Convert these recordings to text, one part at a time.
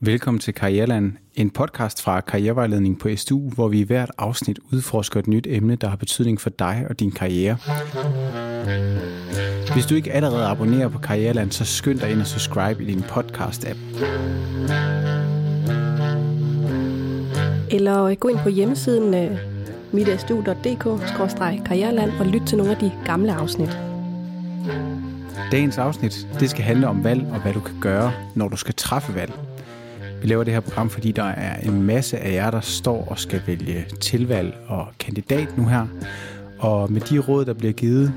Velkommen til Karriereland, en podcast fra Karrierevejledning på SDU, hvor vi i hvert afsnit udforsker et nyt emne, der har betydning for dig og din karriere. Hvis du ikke allerede abonnerer på Karriereland, så skynd dig ind og subscribe i din podcast-app. Eller gå ind på hjemmesiden uh, mitstu.dk-karriereland og lyt til nogle af de gamle afsnit. Dagens afsnit det skal handle om valg og hvad du kan gøre, når du skal træffe valg. Vi laver det her program, fordi der er en masse af jer, der står og skal vælge tilvalg og kandidat nu her. Og med de råd, der bliver givet,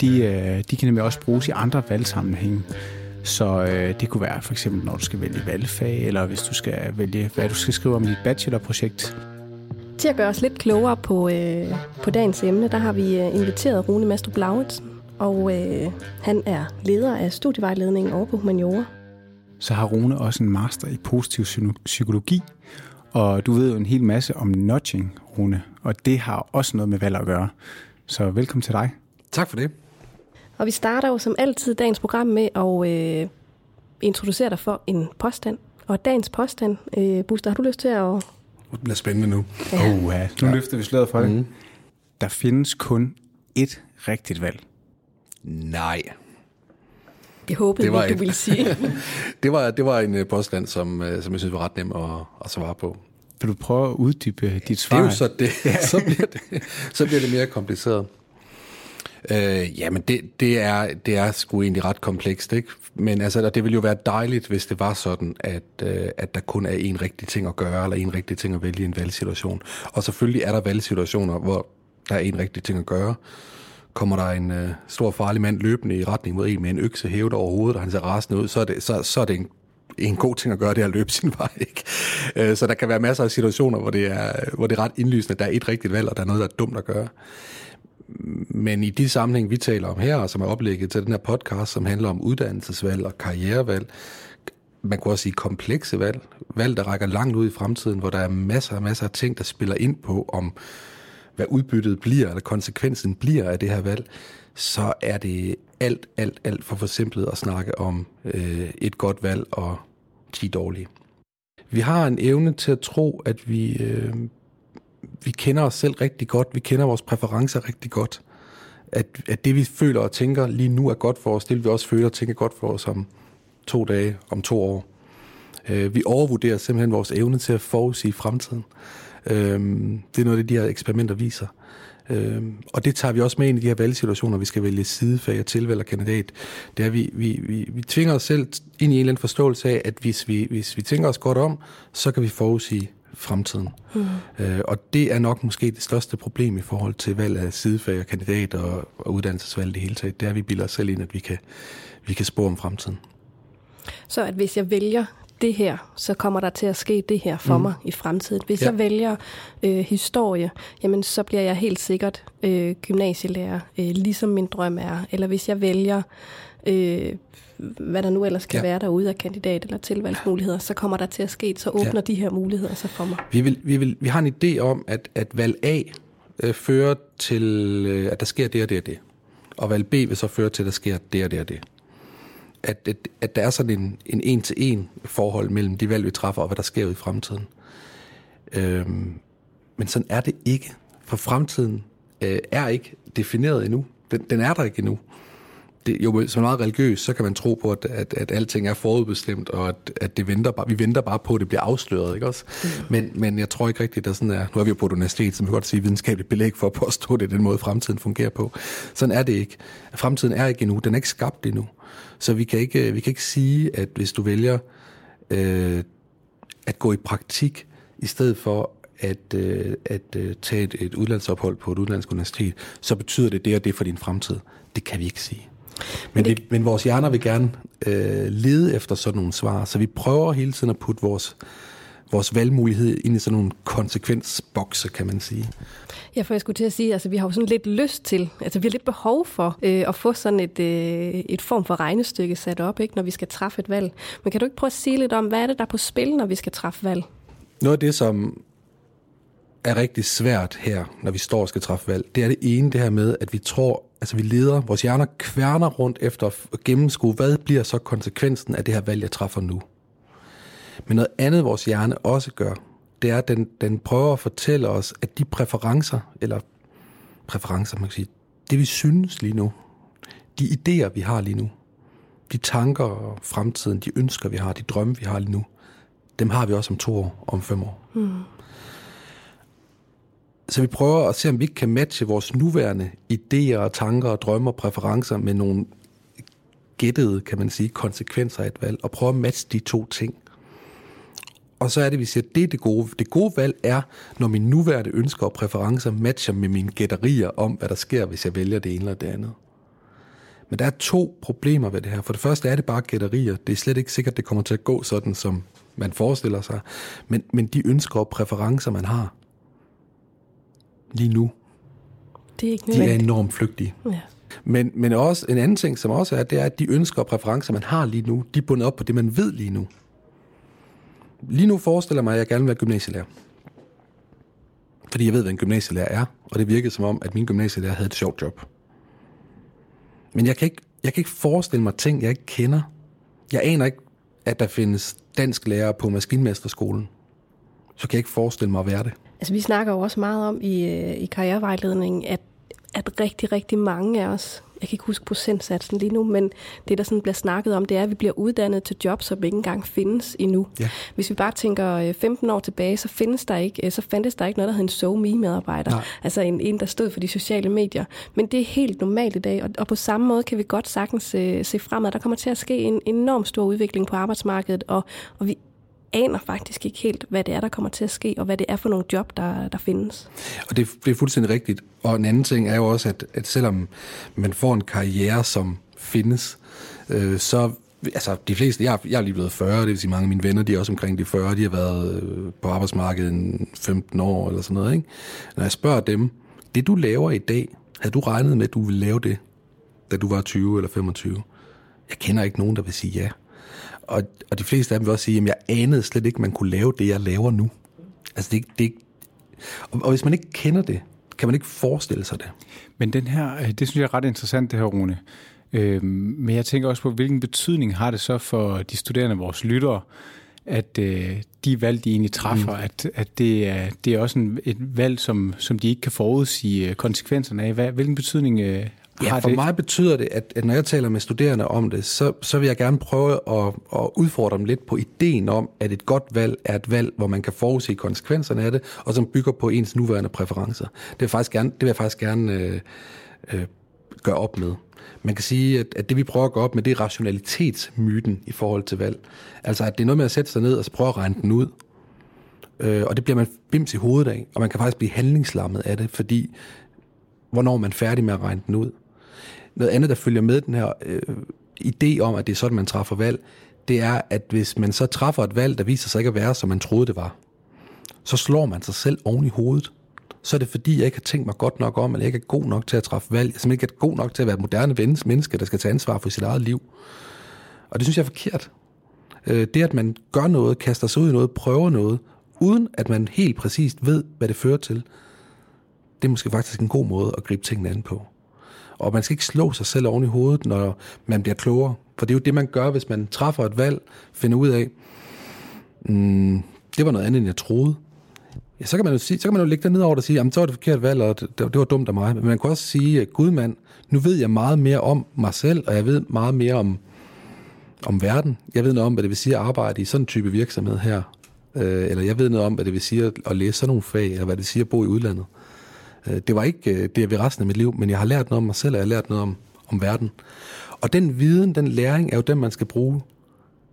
de, øh, de kan nemlig også bruges i andre valgsammenhænge. Så øh, det kunne være for eksempel, når du skal vælge valgfag, eller hvis du skal vælge, hvad du skal skrive om i dit bachelorprojekt. Til at gøre os lidt klogere på, øh, på dagens emne, der har vi øh, inviteret Rune Mastro Lauritsen, og øh, han er leder af studievejledningen over på Humaniora så har Rune også en master i positiv psykologi, og du ved jo en hel masse om nudging, Rune, og det har også noget med valg at gøre. Så velkommen til dig. Tak for det. Og vi starter jo som altid dagens program med at øh, introducere dig for en påstand. Og dagens påstand, øh, Buster, har du lyst til at... Det bliver spændende nu. Ja. Oh, ja. Nu ja. løfter vi sløret for det. Mm. Der findes kun ét rigtigt valg. Nej. Det håbede det var du ville sige. det, var, det var en øh, påstand, som, øh, som jeg synes var ret nem at, at svare på. Vil du prøve at uddybe dit svar? Det er jo så det. så, bliver det så bliver det mere kompliceret. Øh, jamen, det, det, er, det er sgu egentlig ret komplekst, ikke? Men altså, det ville jo være dejligt, hvis det var sådan, at, øh, at der kun er en rigtig ting at gøre, eller en rigtig ting at vælge i en valgsituation. Og selvfølgelig er der valgsituationer, hvor der er en rigtig ting at gøre kommer der en øh, stor farlig mand løbende i retning mod en med en økse hævet over hovedet, og han ser rasende ud, så er det, så, så er det en, en god ting at gøre, det er at løbe sin vej. Ikke? Øh, så der kan være masser af situationer, hvor det, er, hvor det er ret indlysende, at der er et rigtigt valg, og der er noget, der er dumt at gøre. Men i de sammenhæng, vi taler om her, som er oplægget til den her podcast, som handler om uddannelsesvalg og karrierevalg, man kunne også sige komplekse valg, valg, der rækker langt ud i fremtiden, hvor der er masser og masser af ting, der spiller ind på, om hvad udbyttet bliver, eller konsekvensen bliver af det her valg, så er det alt, alt, alt for forsimplet at snakke om øh, et godt valg og 10 dårlige. Vi har en evne til at tro, at vi, øh, vi kender os selv rigtig godt, vi kender vores præferencer rigtig godt. At, at det vi føler og tænker lige nu er godt for os, det vil vi også føle og tænke godt for os om to dage, om to år. Øh, vi overvurderer simpelthen vores evne til at forudsige fremtiden. Øhm, det er noget af det, de her eksperimenter viser. Øhm, og det tager vi også med ind i de her valgsituationer, vi skal vælge sidefag og tilvælge kandidat. Det er, vi, vi, vi, vi tvinger os selv ind i en eller anden forståelse af, at hvis vi, hvis vi tænker os godt om, så kan vi forudsige fremtiden. Mm. Øh, og det er nok måske det største problem i forhold til valg af sidefag og kandidat og, og uddannelsesvalg det hele taget. Det er, at vi bilder os selv ind, at vi kan, vi kan spå om fremtiden. Så at hvis jeg vælger det her, så kommer der til at ske det her for mm. mig i fremtiden. Hvis ja. jeg vælger øh, historie, jamen så bliver jeg helt sikkert øh, gymnasielærer, øh, ligesom min drøm er. Eller hvis jeg vælger, øh, hvad der nu ellers kan ja. være derude af kandidat eller tilvalgsmuligheder, så kommer der til at ske, så åbner ja. de her muligheder sig for mig. Vi, vil, vi, vil, vi har en idé om, at, at valg A øh, fører til, øh, at der sker det og det og det. Og valg B vil så føre til, at der sker det og det og det at, at, at der er sådan en, en en-til-en forhold mellem de valg, vi træffer, og hvad der sker i fremtiden. Øhm, men sådan er det ikke, for fremtiden øh, er ikke defineret endnu. Den, den er der ikke endnu. Det, jo, som meget religiøs, så kan man tro på, at, at, at alting er forudbestemt, og at, at det venter bare, vi venter bare på, at det bliver afsløret. Ikke også? Mm. Men, men jeg tror ikke rigtigt, at sådan er. Nu er vi jo på et universitet, som vi godt sige videnskabeligt belæg for at påstå, at det er den måde, fremtiden fungerer på. Sådan er det ikke. Fremtiden er ikke endnu. Den er ikke skabt endnu. Så vi kan ikke, vi kan ikke sige, at hvis du vælger øh, at gå i praktik, i stedet for at, øh, at øh, tage et, et udlandsophold på et udlandsk universitet, så betyder det det og det for din fremtid. Det kan vi ikke sige. Men, det... men vores hjerner vil gerne øh, lede efter sådan nogle svar, så vi prøver hele tiden at putte vores vores valgmulighed ind i sådan nogle konsekvensbokse, kan man sige. Ja, for jeg skulle til at sige, altså vi har jo sådan lidt lyst til, altså vi har lidt behov for øh, at få sådan et, øh, et form for regnestykke sat op, ikke, når vi skal træffe et valg. Men kan du ikke prøve at sige lidt om, hvad er det, der er på spil, når vi skal træffe valg? Noget af det, som er rigtig svært her, når vi står og skal træffe valg, det er det ene, det her med, at vi tror, altså vi leder, vores hjerner kværner rundt efter at gennemskue, hvad bliver så konsekvensen af det her valg, jeg træffer nu? Men noget andet, vores hjerne også gør, det er, at den, den prøver at fortælle os, at de præferencer, eller præferencer, man kan sige, det vi synes lige nu, de idéer, vi har lige nu, de tanker og fremtiden, de ønsker, vi har, de drømme, vi har lige nu, dem har vi også om to år, om fem år. Mm. Så vi prøver at se, om vi ikke kan matche vores nuværende idéer og tanker og drømme og præferencer med nogle gættede, kan man sige, konsekvenser af et valg, og prøve at matche de to ting. Og så er det, vi siger, det er det gode. Det gode valg er, når mine nuværende ønsker og præferencer matcher med mine gætterier om, hvad der sker, hvis jeg vælger det ene eller det andet. Men der er to problemer ved det her. For det første er det bare gætterier. Det er slet ikke sikkert, det kommer til at gå sådan, som man forestiller sig. Men, men de ønsker og præferencer, man har lige nu, det er, ikke de er enormt flygtige. Ja. Men, men også en anden ting, som også er, det er, at de ønsker og præferencer, man har lige nu, de er bundet op på det, man ved lige nu. Lige nu forestiller mig, at jeg gerne vil være gymnasielærer. Fordi jeg ved, hvad en gymnasielærer er, og det virkede som om, at min gymnasielærer havde et sjovt job. Men jeg kan ikke, jeg kan ikke forestille mig ting, jeg ikke kender. Jeg aner ikke, at der findes dansk lærer på maskinmesterskolen. Så kan jeg ikke forestille mig at være det. Altså, vi snakker jo også meget om i, øh, i karrierevejledningen, at, at rigtig, rigtig mange af os jeg kan ikke huske procentsatsen lige nu, men det, der sådan bliver snakket om, det er, at vi bliver uddannet til jobs, som ikke engang findes endnu. Ja. Hvis vi bare tænker 15 øh, år tilbage, så, findes der ikke, øh, så fandtes der ikke noget, der hed en SoMe-medarbejder. Nej. Altså en, en, der stod for de sociale medier. Men det er helt normalt i dag, og, og på samme måde kan vi godt sagtens uh, se fremad. Der kommer til at ske en enorm stor udvikling på arbejdsmarkedet, og, og vi aner faktisk ikke helt, hvad det er, der kommer til at ske, og hvad det er for nogle job, der, der findes. Og det, det er fuldstændig rigtigt. Og en anden ting er jo også, at, at selvom man får en karriere, som findes, øh, så altså de fleste, jeg, jeg er lige blevet 40, det vil sige mange af mine venner, de er også omkring de 40, de har været øh, på arbejdsmarkedet 15 år eller sådan noget. Ikke? Når jeg spørger dem, det du laver i dag, havde du regnet med, at du ville lave det, da du var 20 eller 25? Jeg kender ikke nogen, der vil sige ja. Og, og de fleste af dem vil også sige, at jeg anede slet ikke, at man kunne lave det, jeg laver nu. Altså det, det, og, og hvis man ikke kender det, kan man ikke forestille sig det. Men den her, øh, det synes jeg er ret interessant, det her, Rune. Øhm, men jeg tænker også på, hvilken betydning har det så for de studerende, vores lyttere, at øh, de valg, de egentlig træffer, mm. at, at det, er, det er også en, et valg, som, som de ikke kan forudsige øh, konsekvenserne af. Hvad, hvilken betydning øh, Ja, for det? mig betyder det, at, at når jeg taler med studerende om det, så, så vil jeg gerne prøve at, at udfordre dem lidt på ideen om, at et godt valg er et valg, hvor man kan forudse konsekvenserne af det, og som bygger på ens nuværende præferencer. Det vil jeg faktisk gerne, det vil jeg faktisk gerne øh, øh, gøre op med. Man kan sige, at, at det vi prøver at gøre op med, det er rationalitetsmyten i forhold til valg. Altså at det er noget med at sætte sig ned og prøve at regne den ud. Øh, og det bliver man bims i hovedet af, og man kan faktisk blive handlingslammet af det, fordi hvornår er man færdig med at regne den ud? Noget andet, der følger med den her øh, idé om, at det er sådan, man træffer valg, det er, at hvis man så træffer et valg, der viser sig ikke at være, som man troede, det var, så slår man sig selv oven i hovedet. Så er det fordi, jeg ikke har tænkt mig godt nok om, eller jeg ikke er god nok til at træffe valg. Jeg er ikke er god nok til at være et moderne menneske, der skal tage ansvar for sit eget liv. Og det synes jeg er forkert. Øh, det, at man gør noget, kaster sig ud i noget, prøver noget, uden at man helt præcist ved, hvad det fører til, det er måske faktisk en god måde at gribe tingene an på. Og man skal ikke slå sig selv oven i hovedet, når man bliver klogere. For det er jo det, man gør, hvis man træffer et valg, finder ud af, mm, det var noget andet, end jeg troede. Ja, så kan man jo, sige, så kan man jo lægge det ned over og sige, jamen så var det forkert valg, og det, det var dumt af mig. Men man kan også sige, øh, gud mand, nu ved jeg meget mere om mig selv, og jeg ved meget mere om, om verden. Jeg ved noget om, hvad det vil sige at arbejde i sådan en type virksomhed her. Øh, eller jeg ved noget om, hvad det vil sige at læse sådan nogle fag, eller hvad det vil sige at bo i udlandet. Øh, det var ikke øh, det, jeg ved resten af mit liv, men jeg har lært noget om mig selv, og jeg har lært noget om, om verden. Og den viden, den læring, er jo den, man skal bruge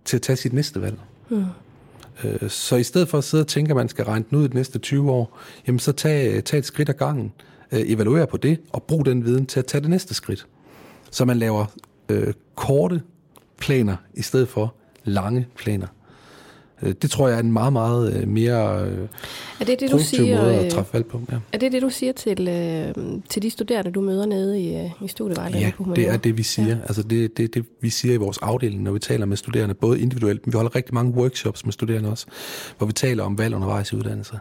til at tage sit næste valg. Mm. Så i stedet for at sidde og tænke, at man skal regne den ud de næste 20 år, jamen så tag, tag et skridt ad gangen, evaluere på det, og brug den viden til at tage det næste skridt. Så man laver øh, korte planer, i stedet for lange planer. Øh, det tror jeg er en meget, meget øh, mere øh, er det det, du siger, at træffe valg på. Ja. Er det det, du siger til, til de studerende, du møder nede i, i studievejledningen? Ja, på det er det, vi siger. Ja. Altså det, det, det, vi siger i vores afdeling, når vi taler med studerende, både individuelt, men vi holder rigtig mange workshops med studerende også, hvor vi taler om valg undervejs i uddannelse.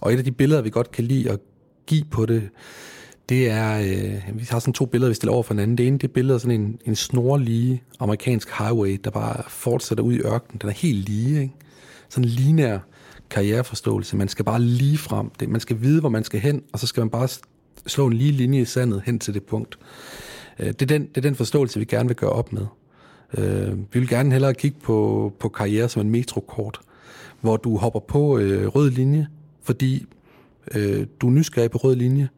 Og et af de billeder, vi godt kan lide at give på det, det er, øh, vi har sådan to billeder, vi stiller over for hinanden. Det ene, det er billedet af sådan en, en snorlige amerikansk highway, der bare fortsætter ud i ørkenen. Den er helt lige, ikke? sådan lineær karriereforståelse. Man skal bare lige frem. Det, man skal vide, hvor man skal hen, og så skal man bare slå en lige linje i sandet hen til det punkt. Øh, det, er den, det er den forståelse, vi gerne vil gøre op med. Øh, vi vil gerne hellere kigge på, på karriere som en metrokort, hvor du hopper på øh, rød linje, fordi øh, du er nysgerrig på rød linje.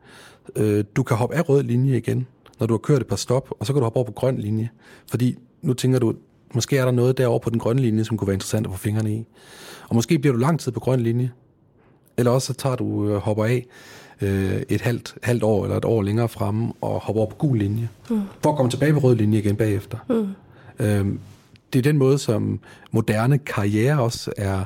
Øh, du kan hoppe af rød linje igen, når du har kørt et par stop, og så kan du hoppe over på grøn linje. Fordi nu tænker du, måske er der noget derovre på den grønne linje, som kunne være interessant at få fingrene i. Og måske bliver du lang tid på grøn linje, eller også så tager du øh, hopper af øh, et halvt, halvt år eller et år længere fremme og hopper over på gul linje, mm. for at komme tilbage på rød linje igen bagefter. Mm. Øh, det er den måde, som moderne karriere også er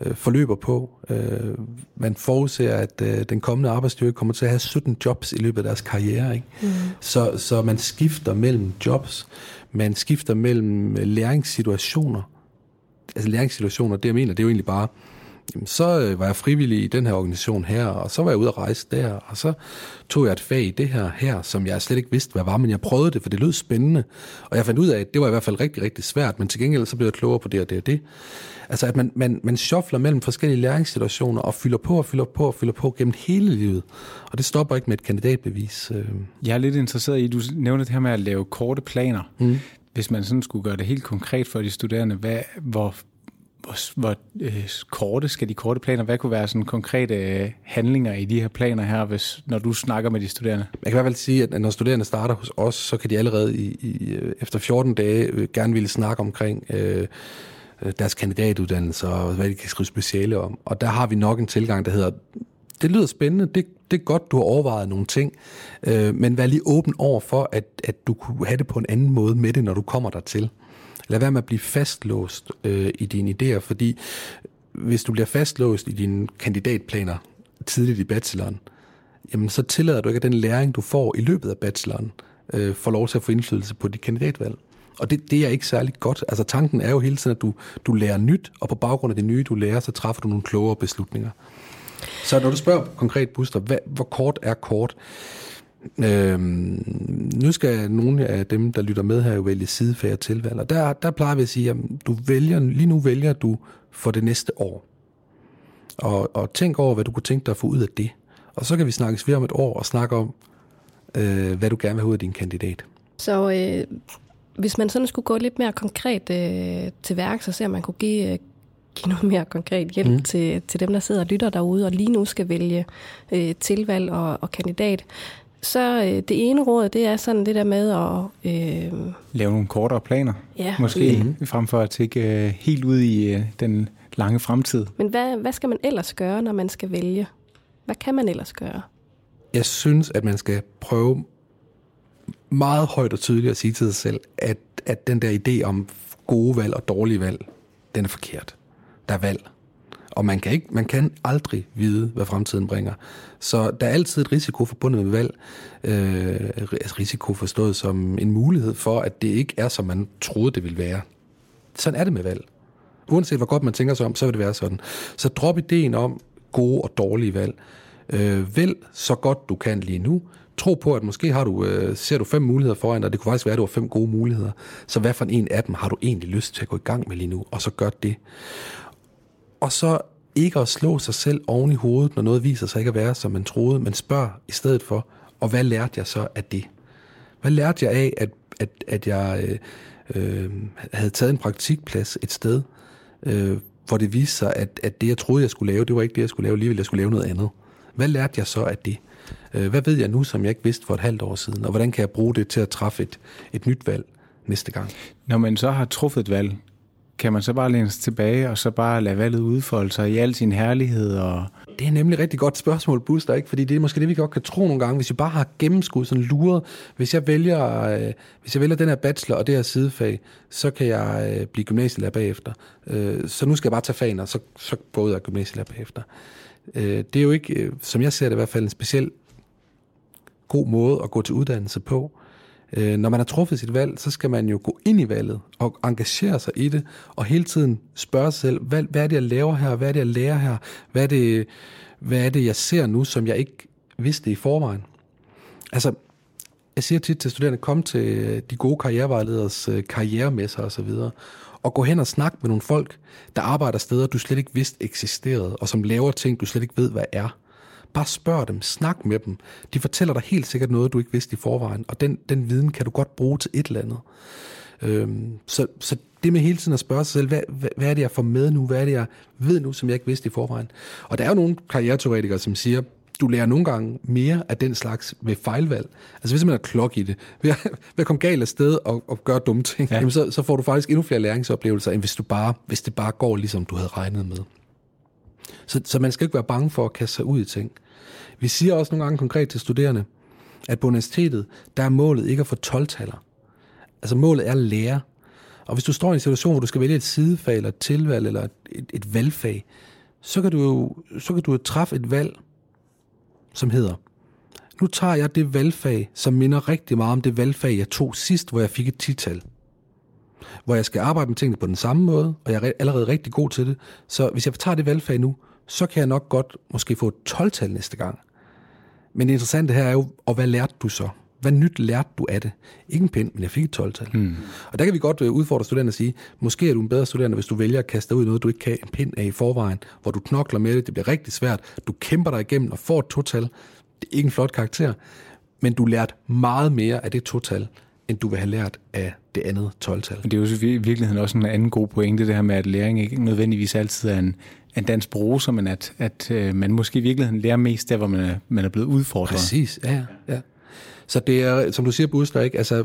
øh, forløber på. Øh, man forudser, at øh, den kommende arbejdsstyrke kommer til at have 17 jobs i løbet af deres karriere. Ikke? Mm. Så, så man skifter mellem jobs, man skifter mellem læringssituationer. Altså læringssituationer, det jeg mener, det er jo egentlig bare, jamen, så øh, var jeg frivillig i den her organisation her, og så var jeg ude at rejse der, og så tog jeg et fag i det her, her, som jeg slet ikke vidste, hvad var, men jeg prøvede det, for det lød spændende, og jeg fandt ud af, at det var i hvert fald rigtig, rigtig svært, men til gengæld så blev jeg klogere på det og det og det. Altså at man, man, man shuffler mellem forskellige læringssituationer og fylder på og fylder på og fylder på gennem hele livet. Og det stopper ikke med et kandidatbevis. Øh. Jeg er lidt interesseret i, du nævnte det her med at lave korte planer. Mm. Hvis man sådan skulle gøre det helt konkret for de studerende, hvad, hvor hvor, hvor øh, korte skal de korte planer? Hvad kunne være sådan konkrete øh, handlinger i de her planer her, hvis, når du snakker med de studerende? Jeg kan i hvert fald sige, at når studerende starter hos os, så kan de allerede i, i, øh, efter 14 dage øh, gerne ville snakke omkring øh, øh, deres kandidatuddannelse og hvad de kan skrive speciale om. Og der har vi nok en tilgang, der hedder, det lyder spændende, det, det er godt, du har overvejet nogle ting, øh, men vær lige åben over for, at, at du kunne have det på en anden måde med det, når du kommer dertil. Lad være med at blive fastlåst øh, i dine idéer, fordi hvis du bliver fastlåst i dine kandidatplaner tidligt i bacheloren, jamen så tillader du ikke, at den læring, du får i løbet af bacheloren, øh, får lov til at få indflydelse på dit kandidatvalg. Og det, det er ikke særlig godt. Altså tanken er jo hele tiden, at du, du lærer nyt, og på baggrund af det nye, du lærer, så træffer du nogle klogere beslutninger. Så når du spørger konkret, Buster, hvad, hvor kort er kort? Øhm, nu skal nogle af dem, der lytter med her, jo vælge sidefag og tilvalg. Og der, der plejer vi at sige, at du vælger, lige nu vælger du for det næste år. Og, og tænk over, hvad du kunne tænke dig at få ud af det. Og så kan vi snakkes ved om et år og snakke om, øh, hvad du gerne vil have ud af din kandidat. Så øh, hvis man sådan skulle gå lidt mere konkret øh, til værk, så ser man kunne give, øh, give noget mere konkret hjælp mm. til, til dem, der sidder og lytter derude, og lige nu skal vælge øh, tilvalg og, og kandidat. Så øh, det ene råd, det er sådan det der med at... Øh, Lave nogle kortere planer, ja, måske, mm. frem for at tænke øh, helt ud i øh, den lange fremtid. Men hvad, hvad skal man ellers gøre, når man skal vælge? Hvad kan man ellers gøre? Jeg synes, at man skal prøve meget højt og tydeligt at sige til sig selv, at, at den der idé om gode valg og dårlige valg, den er forkert. Der er valg. Og man kan, ikke, man kan aldrig vide, hvad fremtiden bringer. Så der er altid et risiko forbundet med valg. Øh, altså risiko forstået som en mulighed for, at det ikke er, som man troede, det ville være. Sådan er det med valg. Uanset hvor godt man tænker sig om, så vil det være sådan. Så drop ideen om gode og dårlige valg. Øh, vælg så godt du kan lige nu. Tro på, at måske har du, øh, ser du fem muligheder foran dig, det kunne faktisk være, at du har fem gode muligheder. Så hvad for en af dem har du egentlig lyst til at gå i gang med lige nu, og så gør det og så ikke at slå sig selv oven i hovedet, når noget viser sig ikke at være, som man troede, men spørg i stedet for, og hvad lærte jeg så af det? Hvad lærte jeg af, at, at, at jeg øh, øh, havde taget en praktikplads et sted, øh, hvor det viste sig, at, at det, jeg troede, jeg skulle lave, det var ikke det, jeg skulle lave alligevel, jeg skulle lave noget andet. Hvad lærte jeg så af det? Øh, hvad ved jeg nu, som jeg ikke vidste for et halvt år siden, og hvordan kan jeg bruge det til at træffe et, et nyt valg næste gang? Når man så har truffet et valg, kan man så bare læne sig tilbage og så bare lade valget udfolde sig i al sin herlighed? Og... Det er nemlig et rigtig godt spørgsmål, Buster, ikke? fordi det er måske det, vi godt kan tro nogle gange, hvis vi bare har gennemskud, sådan luret, hvis jeg vælger, øh, hvis jeg vælger den her bachelor og det her sidefag, så kan jeg øh, blive gymnasielærer bagefter. Øh, så nu skal jeg bare tage fagene, og så, så gå ud af gymnasielærer bagefter. Øh, det er jo ikke, øh, som jeg ser det i hvert fald, en speciel god måde at gå til uddannelse på. Øh, Øh, når man har truffet sit valg, så skal man jo gå ind i valget og engagere sig i det, og hele tiden spørge sig selv, hvad, hvad er det, jeg laver her? Hvad er det, jeg lærer her? Hvad er det, hvad er det jeg ser nu, som jeg ikke vidste i forvejen? Altså, jeg siger tit til studerende, kom til de gode karrierevejleders øh, karrieremesser og så videre, og gå hen og snakke med nogle folk, der arbejder steder, du slet ikke vidste eksisterede, og som laver ting, du slet ikke ved, hvad er. Bare spørg dem, snak med dem. De fortæller dig helt sikkert noget, du ikke vidste i forvejen, og den, den viden kan du godt bruge til et eller andet. Øhm, så, så det med hele tiden at spørge sig selv, hvad, hvad, hvad er det, jeg får med nu? Hvad er det, jeg ved nu, som jeg ikke vidste i forvejen? Og der er jo nogle karriereteoretikere, som siger, du lærer nogle gange mere af den slags ved fejlvalg. Altså hvis man er klok i det, ved at, ved at komme galt af sted og, og gøre dumme ting, ja. jamen så, så får du faktisk endnu flere læringsoplevelser, end hvis, du bare, hvis det bare går, ligesom du havde regnet med. Så, så man skal ikke være bange for at kaste sig ud i ting. Vi siger også nogle gange konkret til studerende, at på universitetet, der er målet ikke at få 12-taller. Altså målet er at lære. Og hvis du står i en situation, hvor du skal vælge et sidefag, eller et tilvalg, eller et, et, et valgfag, så kan, du jo, så kan du jo træffe et valg, som hedder, nu tager jeg det valgfag, som minder rigtig meget om det valgfag, jeg tog sidst, hvor jeg fik et tital. Hvor jeg skal arbejde med tingene på den samme måde, og jeg er allerede rigtig god til det. Så hvis jeg tager det valgfag nu, så kan jeg nok godt måske få et 12-tal næste gang. Men det interessante her er jo, og hvad lærte du så? Hvad nyt lærte du af det? Ikke en pind, men jeg fik et 12-tal. Mm. Og der kan vi godt øh, udfordre studerende og sige, måske er du en bedre studerende, hvis du vælger at kaste dig ud i noget, du ikke kan en pind af i forvejen, hvor du knokler med det, det bliver rigtig svært, du kæmper dig igennem og får et total. Det er ikke en flot karakter, men du lærte meget mere af det total, end du vil have lært af det andet 12-tal. Det er jo i virkeligheden også en anden god pointe, det her med, at læring ikke nødvendigvis altid er en, en dans bruser, men at, at øh, man måske i virkeligheden lærer mest der, hvor man er, man er blevet udfordret. Præcis, ja, ja. Så det er, som du siger, Buster, ikke? Altså,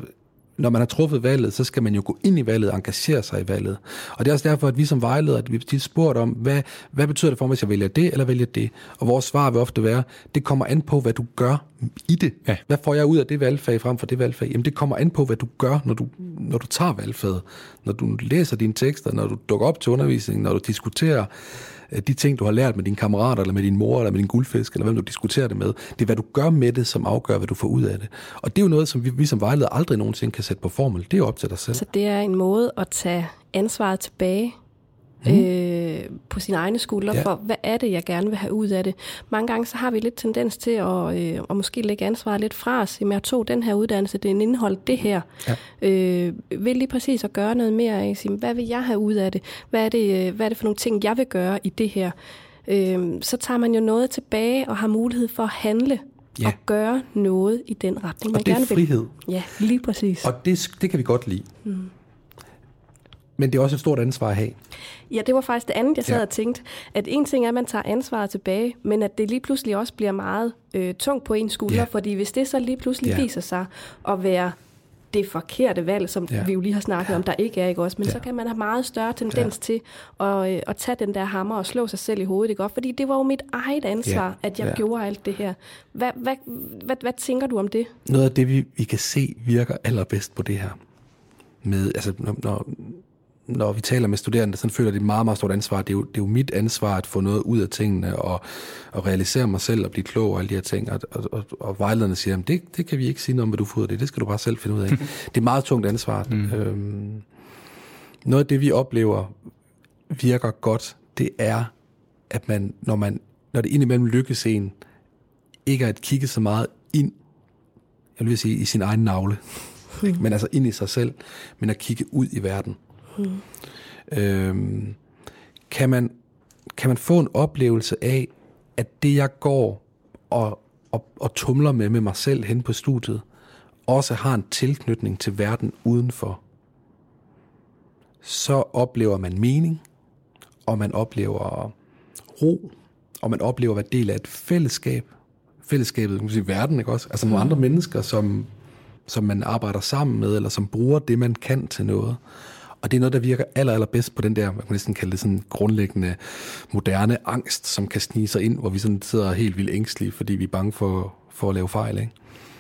når man har truffet valget, så skal man jo gå ind i valget og engagere sig i valget. Og det er også derfor, at vi som vejledere, at vi tit spurgt om, hvad, hvad betyder det for mig, hvis jeg vælger det eller vælger det? Og vores svar vil ofte være, det kommer an på, hvad du gør i det. Ja. Hvad får jeg ud af det valgfag frem for det valgfag? Jamen det kommer an på, hvad du gør, når du, når du tager valgfaget. Når du læser dine tekster, når du dukker op til undervisning, når du diskuterer Øh, de ting, du har lært med dine kammerater, eller med din mor, eller med din guldfisk, eller hvem du diskuterer det med. Det er, hvad du gør med det, som afgør, hvad du får ud af det. Og det er jo noget, som vi, vi som vejleder aldrig nogensinde kan sætte på formel. Det er jo op til dig selv. Så det er en måde at tage ansvaret tilbage mm. øh, på sine egne skuldre ja. for, hvad er det, jeg gerne vil have ud af det. Mange gange så har vi lidt tendens til at, øh, at måske lægge ansvaret lidt fra os. Jamen, jeg tog den her uddannelse, det er en indhold det her. Ja. Øh, vil lige præcis at gøre noget mere af, sige, hvad vil jeg have ud af det? Hvad er det, øh, hvad er det for nogle ting, jeg vil gøre i det her? Øh, så tager man jo noget tilbage og har mulighed for at handle ja. og gøre noget i den retning, man og det er gerne frihed. vil. Ja, lige præcis. Og det, det kan vi godt lide. Mm. Men det er også et stort ansvar at have. Ja, det var faktisk det andet, jeg sad ja. og tænkte. At en ting er, at man tager ansvaret tilbage, men at det lige pludselig også bliver meget øh, tungt på en skulder. Ja. Fordi hvis det så lige pludselig ja. viser sig at være det forkerte valg, som ja. vi jo lige har snakket ja. om, der ikke er, ikke også? Men ja. så kan man have meget større tendens ja. til at, øh, at tage den der hammer og slå sig selv i hovedet, ikke også? Fordi det var jo mit eget ansvar, ja. at jeg ja. gjorde alt det her. Hvad, hvad, hvad, hvad tænker du om det? Noget af det, vi, vi kan se virker allerbedst på det her, med, altså, når, når, når vi taler med studerende, så føler de et meget, meget stort ansvar. Det er, jo, det er jo mit ansvar at få noget ud af tingene, og, og realisere mig selv, og blive klog og alle de her ting. Og, og, og, og vejlederne siger, at det, det kan vi ikke sige noget om, hvad du får det. Det skal du bare selv finde ud af. det er meget tungt ansvar. Mm. Øhm, noget af det, vi oplever virker godt, det er, at man, når, man, når det indimellem lykkes en, ikke at kigge så meget ind, jeg vil sige, i sin egen navle, mm. men altså ind i sig selv, men at kigge ud i verden. Mm. Øhm, kan, man, kan man få en oplevelse af, at det jeg går og, og, og tumler med med mig selv hen på studiet, også har en tilknytning til verden udenfor, så oplever man mening, og man oplever ro, og man oplever at være del af et fællesskab. Fællesskabet, kan man sige, verden, ikke også? Altså nogle andre mennesker, som, som man arbejder sammen med, eller som bruger det, man kan til noget. Og det er noget, der virker aller, aller bedst på den der, man kan næsten kalde det sådan grundlæggende moderne angst, som kan snige sig ind, hvor vi sådan sidder helt vildt ængstlige, fordi vi er bange for, for at lave fejl. Ikke?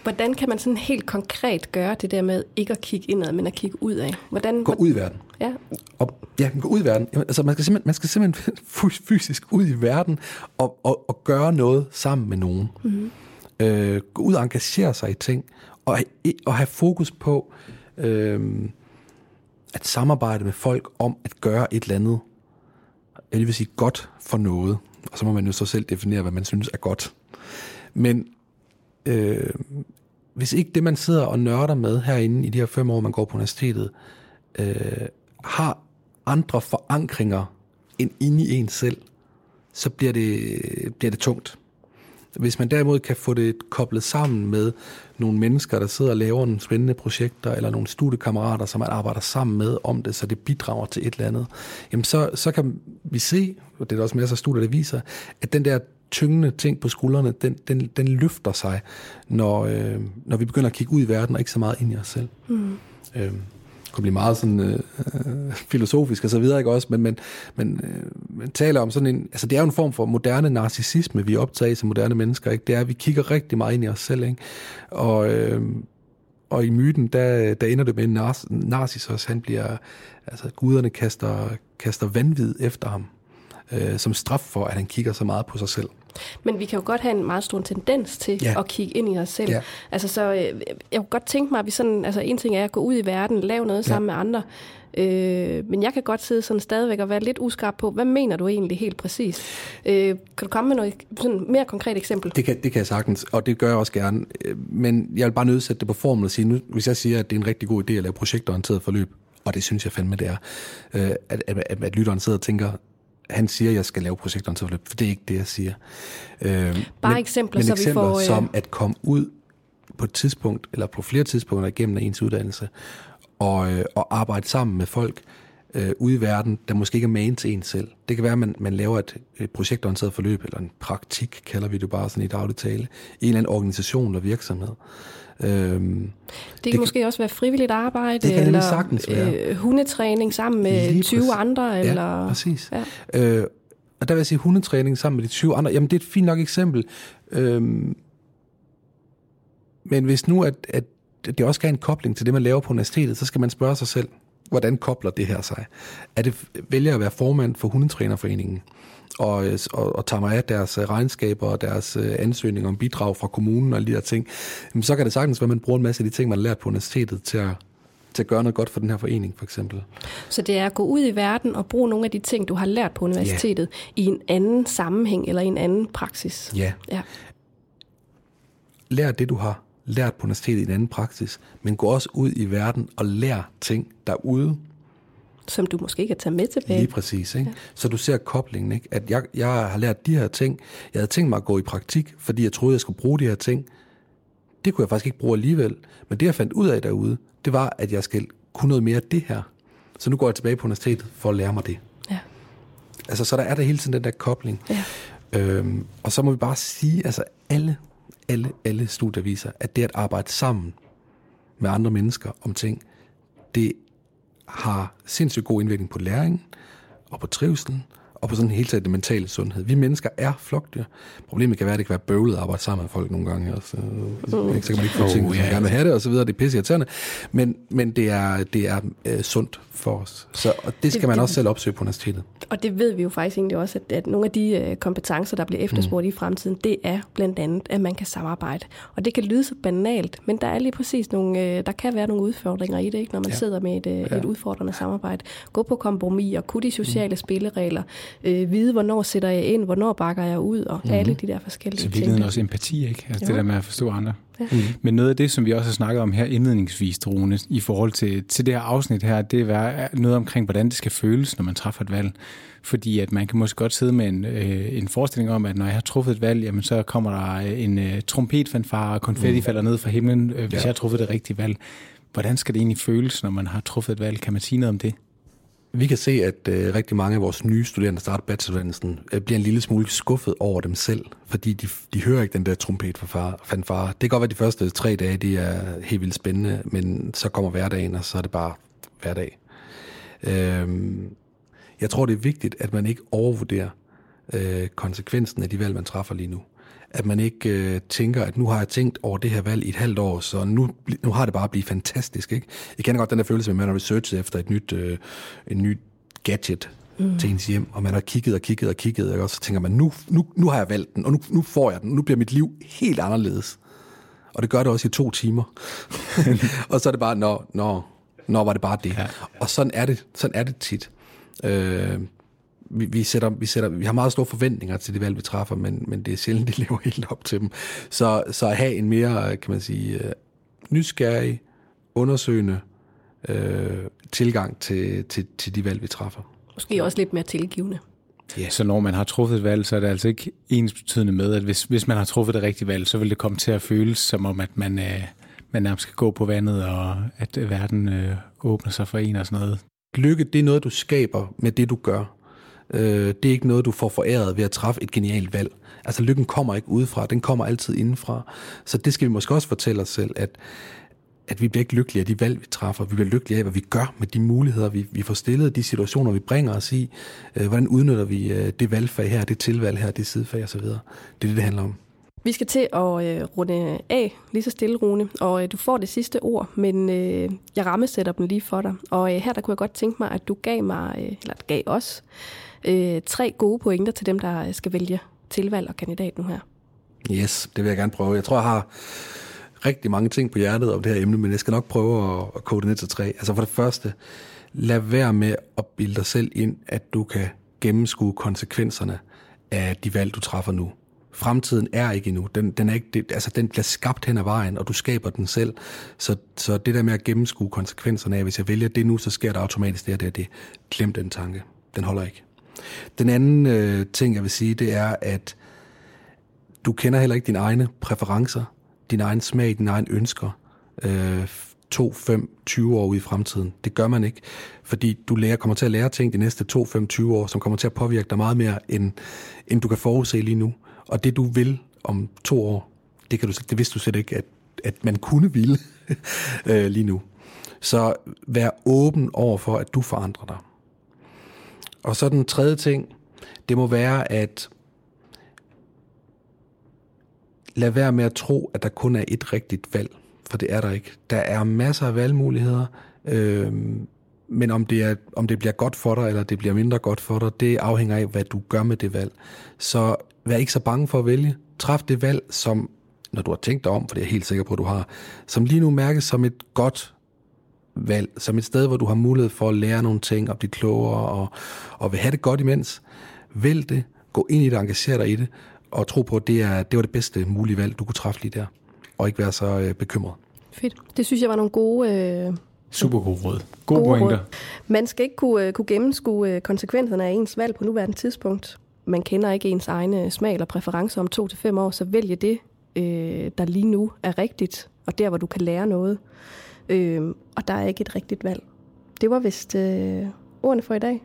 Hvordan kan man sådan helt konkret gøre det der med ikke at kigge indad, men at kigge ud af? Hvordan, gå ud i verden. Ja. Og, ja, gå ud i verden. Altså, man, skal simpelthen, man skal simpelthen fysisk ud i verden og, og, og gøre noget sammen med nogen. Mm-hmm. Øh, gå ud og engagere sig i ting, og, og have fokus på... Øh, at samarbejde med folk om at gøre et eller andet, jeg vil sige godt for noget. Og så må man jo så selv definere, hvad man synes er godt. Men øh, hvis ikke det, man sidder og nørder med herinde i de her fem år, man går på universitetet, øh, har andre forankringer end inde i en selv, så bliver det, bliver det tungt. Hvis man derimod kan få det koblet sammen med nogle mennesker, der sidder og laver nogle spændende projekter, eller nogle studiekammerater, som man arbejder sammen med om det, så det bidrager til et eller andet, jamen så, så kan vi se, og det er der også masser af studier, der viser, at den der tyngende ting på skuldrene, den, den, den løfter sig, når, øh, når vi begynder at kigge ud i verden, og ikke så meget ind i os selv. Mm. Øh, kunne blive meget sådan øh, øh, filosofisk og så videre, ikke også? Men, men, men øh, man taler om sådan en, altså det er jo en form for moderne narcissisme, vi optager som moderne mennesker, ikke? Det er, at vi kigger rigtig meget ind i os selv, ikke? Og, øh, og i myten, der, der ender det med, at Narcissus, han bliver, altså guderne kaster, kaster vanvid efter ham, øh, som straf for, at han kigger så meget på sig selv. Men vi kan jo godt have en meget stor tendens til ja. at kigge ind i os selv. Ja. Altså, så øh, jeg kunne godt tænke mig, at vi sådan, altså en ting er at gå ud i verden, lave noget sammen ja. med andre, Øh, men jeg kan godt sidde sådan stadigvæk og være lidt uskarp på, hvad mener du egentlig helt præcis? Øh, kan du komme med noget sådan mere konkret eksempel? Det kan, det kan jeg sagtens, og det gør jeg også gerne. Øh, men jeg vil bare nødsætte det på formel og sige, nu, hvis jeg siger, at det er en rigtig god idé at lave projektorienteret forløb, og det synes jeg fandme, det er, øh, at, at, at, at lytteren sidder og tænker, han siger, at jeg skal lave projektorienteret for det er ikke det, jeg siger. Øh, Bare men, eksempler, men så eksempler vi får... Øh... som at komme ud på et tidspunkt, eller på flere tidspunkter igennem ens uddannelse, og, øh, og arbejde sammen med folk øh, ude i verden, der måske ikke er main til en selv. Det kan være, at man, man laver et, et projektorienteret forløb, eller en praktik, kalder vi det bare sådan i daglig tale, i en eller anden organisation eller virksomhed. Øhm, det kan det måske også være frivilligt arbejde, det kan eller sagtens være. Øh, hundetræning sammen med Lige 20 præcis. andre. Eller, ja, præcis. Ja. Øh, og der vil jeg sige, hundetræning sammen med de 20 andre, jamen det er et fint nok eksempel. Øhm, men hvis nu, at, at det også skal have en kobling til det, man laver på universitetet, så skal man spørge sig selv, hvordan kobler det her sig? Er det vælger at være formand for Hundetrænerforeningen? og, og, og tager mig af deres øh, regnskaber og deres øh, ansøgninger om bidrag fra kommunen og alle de her ting, så kan det sagtens være, at man bruger en masse af de ting, man har lært på universitetet til at, til at gøre noget godt for den her forening, for eksempel. Så det er at gå ud i verden og bruge nogle af de ting, du har lært på universitetet, ja. i en anden sammenhæng eller i en anden praksis. Ja. ja. Lær det, du har lært på universitetet i en anden praksis, men gå også ud i verden og lær ting derude, som du måske ikke kan tage med tilbage. Lige præcis. Ikke? Ja. Så du ser koblingen. Ikke? At jeg, jeg har lært de her ting. Jeg havde tænkt mig at gå i praktik, fordi jeg troede, jeg skulle bruge de her ting. Det kunne jeg faktisk ikke bruge alligevel. Men det, jeg fandt ud af derude, det var, at jeg skal kunne noget mere af det her. Så nu går jeg tilbage på universitetet for at lære mig det. Ja. Altså, så der er der hele tiden den der kobling. Ja. Øhm, og så må vi bare sige, altså alle, alle, alle studier viser, at det at arbejde sammen med andre mennesker om ting, det har sindssygt god indvirkning på læringen og på trivselen og på sådan hele taget det mentale sundhed. Vi mennesker er flokdyr. Problemet kan være, at det kan være bøvlet at arbejde sammen med folk nogle gange. Også. Mm. Så kan man ikke få ting, hvis man gerne vil have det, og så videre. Det er pisse irriterende. Men, men det er, det er uh, sundt for os. Så, og det skal det, man også selv opsøge på universitetet. Og det ved vi jo faktisk egentlig også, at, at nogle af de uh, kompetencer, der bliver efterspurgt mm. i fremtiden, det er blandt andet, at man kan samarbejde. Og det kan lyde så banalt, men der er lige præcis nogle, uh, der kan være nogle udfordringer i det, ikke, når man ja. sidder med et, uh, ja. et udfordrende samarbejde. Gå på kompromis og kunne de sociale mm. spilleregler øh, vide, hvornår sætter jeg ind, hvornår bakker jeg ud, og mm-hmm. alle de der forskellige ting. Så virkelig også empati, ikke? Altså jo. det der med at forstå andre. Ja. Mm. Men noget af det, som vi også har snakket om her indledningsvis, Drone, i forhold til, til det her afsnit her, det er noget omkring, hvordan det skal føles, når man træffer et valg. Fordi at man kan måske godt sidde med en, øh, en forestilling om, at når jeg har truffet et valg, jamen så kommer der en øh, trompetfanfare, og konfetti mm. falder ned fra himlen, øh, hvis ja. jeg har truffet det rigtige valg. Hvordan skal det egentlig føles, når man har truffet et valg? Kan man sige noget om det? Vi kan se, at øh, rigtig mange af vores nye studerende, der starter bacheloruddannelsen, øh, bliver en lille smule skuffet over dem selv, fordi de, de hører ikke den der trompet for fanfare. Det kan godt være, at de første tre dage de er helt vildt spændende, men så kommer hverdagen, og så er det bare hverdag. Øh, jeg tror, det er vigtigt, at man ikke overvurderer øh, konsekvensen af de valg, man træffer lige nu at man ikke øh, tænker, at nu har jeg tænkt over det her valg i et halvt år, så nu, nu har det bare blivet fantastisk. Ikke? Jeg kender godt den der følelse, at man har researchet efter et nyt, øh, en ny gadget mm. til ens hjem, og man har kigget og kigget og kigget, og så tænker man, nu, nu, nu har jeg valgt den, og nu, nu får jeg den, nu bliver mit liv helt anderledes. Og det gør det også i to timer. og så er det bare, nå, nå, nå var det bare det. Ja. Og sådan er det, sådan er det tit. Øh, vi, vi, sætter, vi, sætter, vi har meget store forventninger til de valg, vi træffer, men, men det er sjældent, de lever helt op til dem. Så, så at have en mere, kan man sige, øh, nysgerrig, undersøgende øh, tilgang til, til, til de valg, vi træffer. Måske også lidt mere tilgivende. Ja. Så når man har truffet et valg, så er det altså ikke ens betydende med, at hvis, hvis man har truffet det rigtige valg, så vil det komme til at føles som om, at man, øh, man nærmest skal gå på vandet, og at verden øh, åbner sig for en og sådan noget. Lykke, det er noget, du skaber med det, du gør. Øh, det er ikke noget, du får foræret ved at træffe et genialt valg. Altså lykken kommer ikke udefra, den kommer altid indenfra. Så det skal vi måske også fortælle os selv, at, at vi bliver ikke lykkelige af de valg, vi træffer. Vi bliver lykkelige af, hvad vi gør med de muligheder, vi, vi får stillet, de situationer, vi bringer os i. Øh, hvordan udnytter vi øh, det valgfag her, det tilvalg her, det sidefag osv. Det er det, det handler om. Vi skal til at øh, runde af lige så stille, Rune, og øh, du får det sidste ord, men øh, jeg rammesætter dem lige for dig. Og øh, her der kunne jeg godt tænke mig, at du gav mig, øh, eller gav os, øh, tre gode pointer til dem, der øh, skal vælge tilvalg og kandidat nu her. Yes, det vil jeg gerne prøve. Jeg tror, jeg har rigtig mange ting på hjertet om det her emne, men jeg skal nok prøve at, at kode det ned til tre. Altså for det første, lad være med at bilde dig selv ind, at du kan gennemskue konsekvenserne af de valg, du træffer nu. Fremtiden er ikke endnu. Den, den, er ikke, det, altså, den bliver skabt hen ad vejen, og du skaber den selv. Så, så det der med at gennemskue konsekvenserne af, hvis jeg vælger det nu, så sker der automatisk det og det og det. Glem den tanke. Den holder ikke. Den anden øh, ting, jeg vil sige, det er, at du kender heller ikke dine egne præferencer, din egen smag, dine egne ønsker. Øh, 2, 5, 20 år ude i fremtiden. Det gør man ikke, fordi du lærer, kommer til at lære ting de næste 2, 5, 20 år, som kommer til at påvirke dig meget mere, end, end du kan forudse lige nu. Og det du vil om to år, det, kan du, det vidste du slet ikke, at, at man kunne ville øh, lige nu. Så vær åben over for, at du forandrer dig. Og så den tredje ting, det må være, at lad være med at tro, at der kun er et rigtigt valg, for det er der ikke. Der er masser af valgmuligheder, øh, men om det, er, om det bliver godt for dig, eller det bliver mindre godt for dig, det afhænger af, hvad du gør med det valg. Så vær ikke så bange for at vælge. Træf det valg, som, når du har tænkt dig om, for det er jeg helt sikker på, at du har, som lige nu mærkes som et godt valg, som et sted, hvor du har mulighed for at lære nogle ting og blive klogere og, og vil have det godt imens. Vælg det, gå ind i det, engagere dig i det, og tro på, at det, er, det var det bedste mulige valg, du kunne træffe lige der, og ikke være så øh, bekymret. Fedt. Det synes jeg var nogle gode... Øh Super gode råd. Gode, gode pointer. Råd. Man skal ikke kunne, øh, kunne gennemskue øh, konsekvenserne af ens valg på nuværende tidspunkt. Man kender ikke ens egne smag eller præferencer om to til fem år, så vælg det, øh, der lige nu er rigtigt, og der, hvor du kan lære noget. Øh, og der er ikke et rigtigt valg. Det var vist øh, ordene for i dag.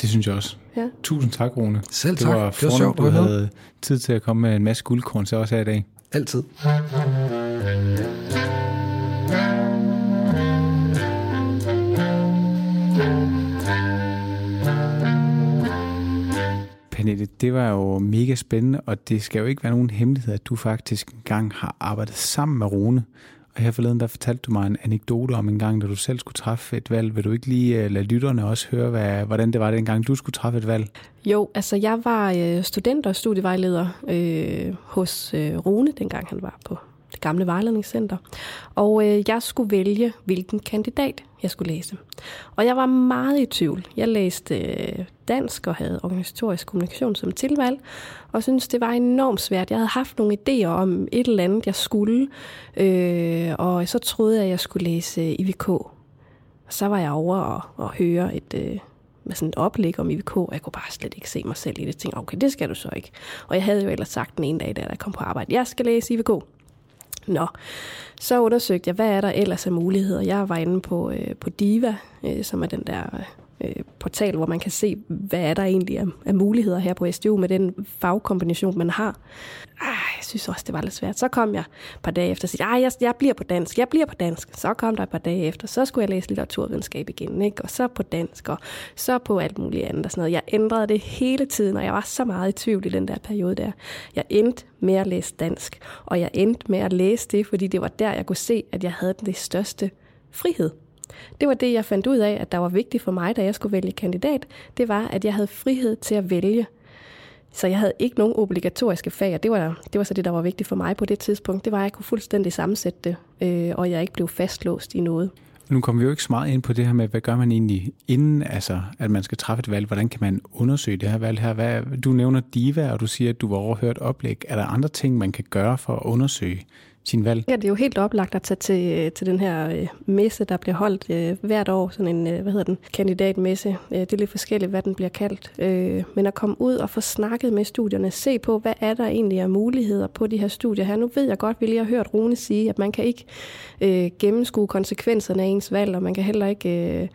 Det synes jeg også. Ja. Tusind tak, Rune. Selv tak. Det var, det var sjovt, du havde tid til at komme med en masse guldkorn til os her i dag. Altid. Pernille, det var jo mega spændende, og det skal jo ikke være nogen hemmelighed, at du faktisk engang har arbejdet sammen med Rune. Og her forleden, der fortalte du mig en anekdote om en gang, da du selv skulle træffe et valg. Vil du ikke lige øh, lade lytterne også høre, hvad, hvordan det var dengang, du skulle træffe et valg? Jo, altså jeg var øh, student og studievejleder øh, hos øh, Rune, dengang han var på gamle vejledningscenter. Og øh, jeg skulle vælge, hvilken kandidat jeg skulle læse. Og jeg var meget i tvivl. Jeg læste øh, dansk og havde organisatorisk kommunikation som tilvalg, og synes det var enormt svært. Jeg havde haft nogle idéer om et eller andet, jeg skulle, øh, og så troede jeg, at jeg skulle læse øh, IVK. Og så var jeg over og, og høre et... Øh, med sådan et oplæg om IVK, og jeg kunne bare slet ikke se mig selv i det. Jeg tænkte, okay, det skal du så ikke. Og jeg havde jo ellers sagt den ene dag, da jeg kom på arbejde, jeg skal læse IVK. Nå, så undersøgte jeg, hvad er der ellers af muligheder. Jeg var inde på, øh, på Diva, øh, som er den der øh, øh, portal, hvor man kan se, hvad er der egentlig af, af muligheder her på SDU med den fagkombination, man har. Ah, jeg synes også, det var lidt svært. Så kom jeg et par dage efter og sagde, jeg, jeg bliver på dansk, jeg bliver på dansk. Så kom der et par dage efter, så skulle jeg læse litteraturvidenskab igen, ikke? og så på dansk, og så på alt muligt andet og sådan noget. Jeg ændrede det hele tiden, og jeg var så meget i tvivl i den der periode der. Jeg endte med at læse dansk, og jeg endte med at læse det, fordi det var der, jeg kunne se, at jeg havde den største frihed. Det var det, jeg fandt ud af, at der var vigtigt for mig, da jeg skulle vælge kandidat. Det var, at jeg havde frihed til at vælge. Så jeg havde ikke nogen obligatoriske fag, og det var, det var så det, der var vigtigt for mig på det tidspunkt. Det var, at jeg kunne fuldstændig sammensætte det, øh, og jeg ikke blev fastlåst i noget. Nu kommer vi jo ikke så meget ind på det her med, hvad gør man egentlig inden, altså, at man skal træffe et valg? Hvordan kan man undersøge det her valg her? Hvad, du nævner DIVA, og du siger, at du var overhørt oplæg. Er der andre ting, man kan gøre for at undersøge sin valg? Ja, det er jo helt oplagt at tage til, øh, til den her øh, messe, der bliver holdt øh, hvert år, sådan en, øh, hvad hedder den, kandidatmesse. Øh, det er lidt forskelligt, hvad den bliver kaldt. Øh, men at komme ud og få snakket med studierne, se på, hvad er der egentlig af muligheder på de her studier her. Nu ved jeg godt, vi lige har hørt Rune sige, at man kan ikke øh, gennemskue konsekvenserne af ens valg, og man kan heller ikke... Øh,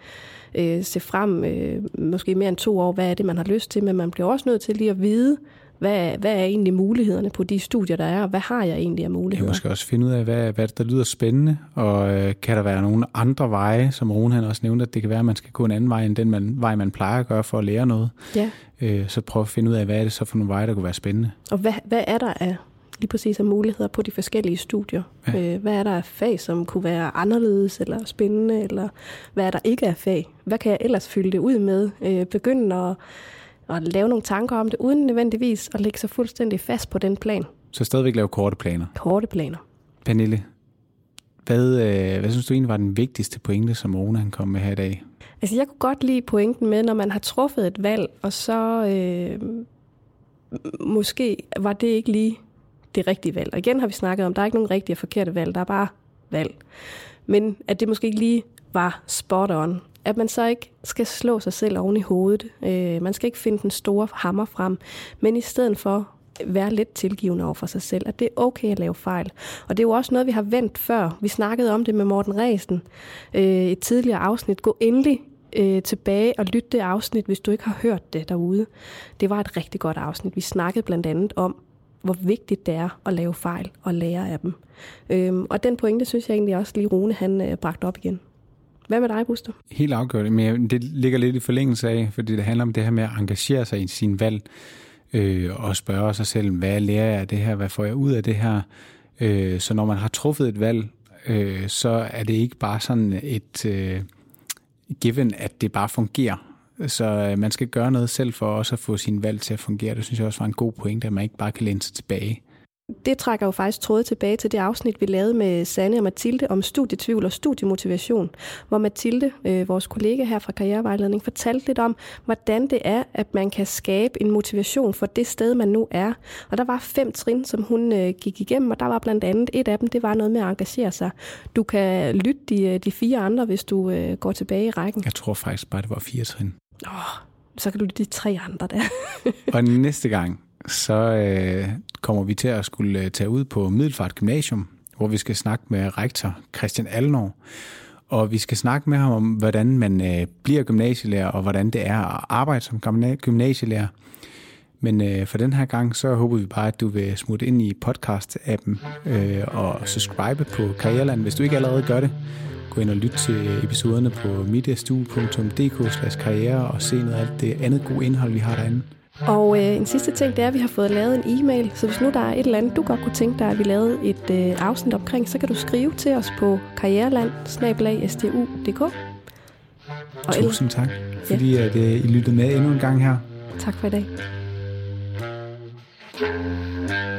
øh, se frem øh, måske mere end to år, hvad er det, man har lyst til, men man bliver også nødt til lige at vide, hvad, hvad er egentlig mulighederne på de studier, der er, og hvad har jeg egentlig af muligheder? Jeg måske også finde ud af, hvad, hvad der lyder spændende, og øh, kan der være nogle andre veje, som Rune han også nævnte, at det kan være, at man skal gå en anden vej, end den man, vej, man plejer at gøre for at lære noget. Ja. Øh, så prøv at finde ud af, hvad er det så for nogle veje, der kunne være spændende. Og hvad, hvad er der af lige præcis af muligheder på de forskellige studier. Ja. Øh, hvad er der af fag, som kunne være anderledes eller spændende, eller hvad er der ikke af fag? Hvad kan jeg ellers fylde det ud med? Øh, begynde at, at lave nogle tanker om det, uden nødvendigvis at lægge sig fuldstændig fast på den plan. Så stadigvæk lave korte planer? Korte planer. Pernille, hvad, øh, hvad synes du egentlig var den vigtigste pointe, som Rune han kom med her i dag? Altså jeg kunne godt lide pointen med, når man har truffet et valg, og så øh, måske var det ikke lige det rigtige valg. Og igen har vi snakket om, der er ikke nogen rigtige og forkerte valg, der er bare valg. Men at det måske ikke lige var spot on. At man så ikke skal slå sig selv oven i hovedet. Øh, man skal ikke finde den store hammer frem, men i stedet for være lidt tilgivende over for sig selv, at det er okay at lave fejl. Og det er jo også noget, vi har vendt før. Vi snakkede om det med Morten Ræsen øh, et tidligere afsnit. Gå endelig øh, tilbage og lyt det afsnit, hvis du ikke har hørt det derude. Det var et rigtig godt afsnit. Vi snakkede blandt andet om, hvor vigtigt det er at lave fejl og lære af dem. Øhm, og den pointe synes jeg egentlig også lige Rune han øh, bragte op igen. Hvad med dig, Buster? Helt afgjort, men det ligger lidt i forlængelse af, fordi det handler om det her med at engagere sig i sin valg, øh, og spørge sig selv, hvad lærer jeg af det her, hvad får jeg ud af det her? Øh, så når man har truffet et valg, øh, så er det ikke bare sådan et øh, given, at det bare fungerer. Så øh, man skal gøre noget selv for også at få sin valg til at fungere. Det synes jeg også var en god pointe, at man ikke bare kan læne sig tilbage. Det trækker jo faktisk tråd tilbage til det afsnit, vi lavede med Sanne og Mathilde om studietvivl og studiemotivation, hvor Mathilde, øh, vores kollega her fra Karrierevejledning, fortalte lidt om, hvordan det er, at man kan skabe en motivation for det sted, man nu er. Og der var fem trin, som hun øh, gik igennem, og der var blandt andet et af dem, det var noget med at engagere sig. Du kan lytte de, de fire andre, hvis du går tilbage i rækken. Jeg tror faktisk bare, det var fire trin. Åh, så kan du de tre andre der. og næste gang, så øh, kommer vi til at skulle øh, tage ud på Middelfart Gymnasium, hvor vi skal snakke med rektor Christian Alnor. Og vi skal snakke med ham om, hvordan man øh, bliver gymnasielærer, og hvordan det er at arbejde som gymnasielærer. Men øh, for den her gang, så håber vi bare, at du vil smutte ind i podcast-appen øh, og subscribe på Karriereland, hvis du ikke allerede gør det. Gå ind og lyt til øh, episoderne på mediastue.dk øh, karriere og se noget af alt det andet gode indhold, vi har derinde. Og øh, en sidste ting, det er, at vi har fået lavet en e-mail, så hvis nu der er et eller andet, du godt kunne tænke dig, at vi lavede et øh, afsnit omkring, så kan du skrive til os på karriereland Og Tusind tak, fordi ja. at, øh, I lyttede med endnu en gang her. Tak for i dag. thank you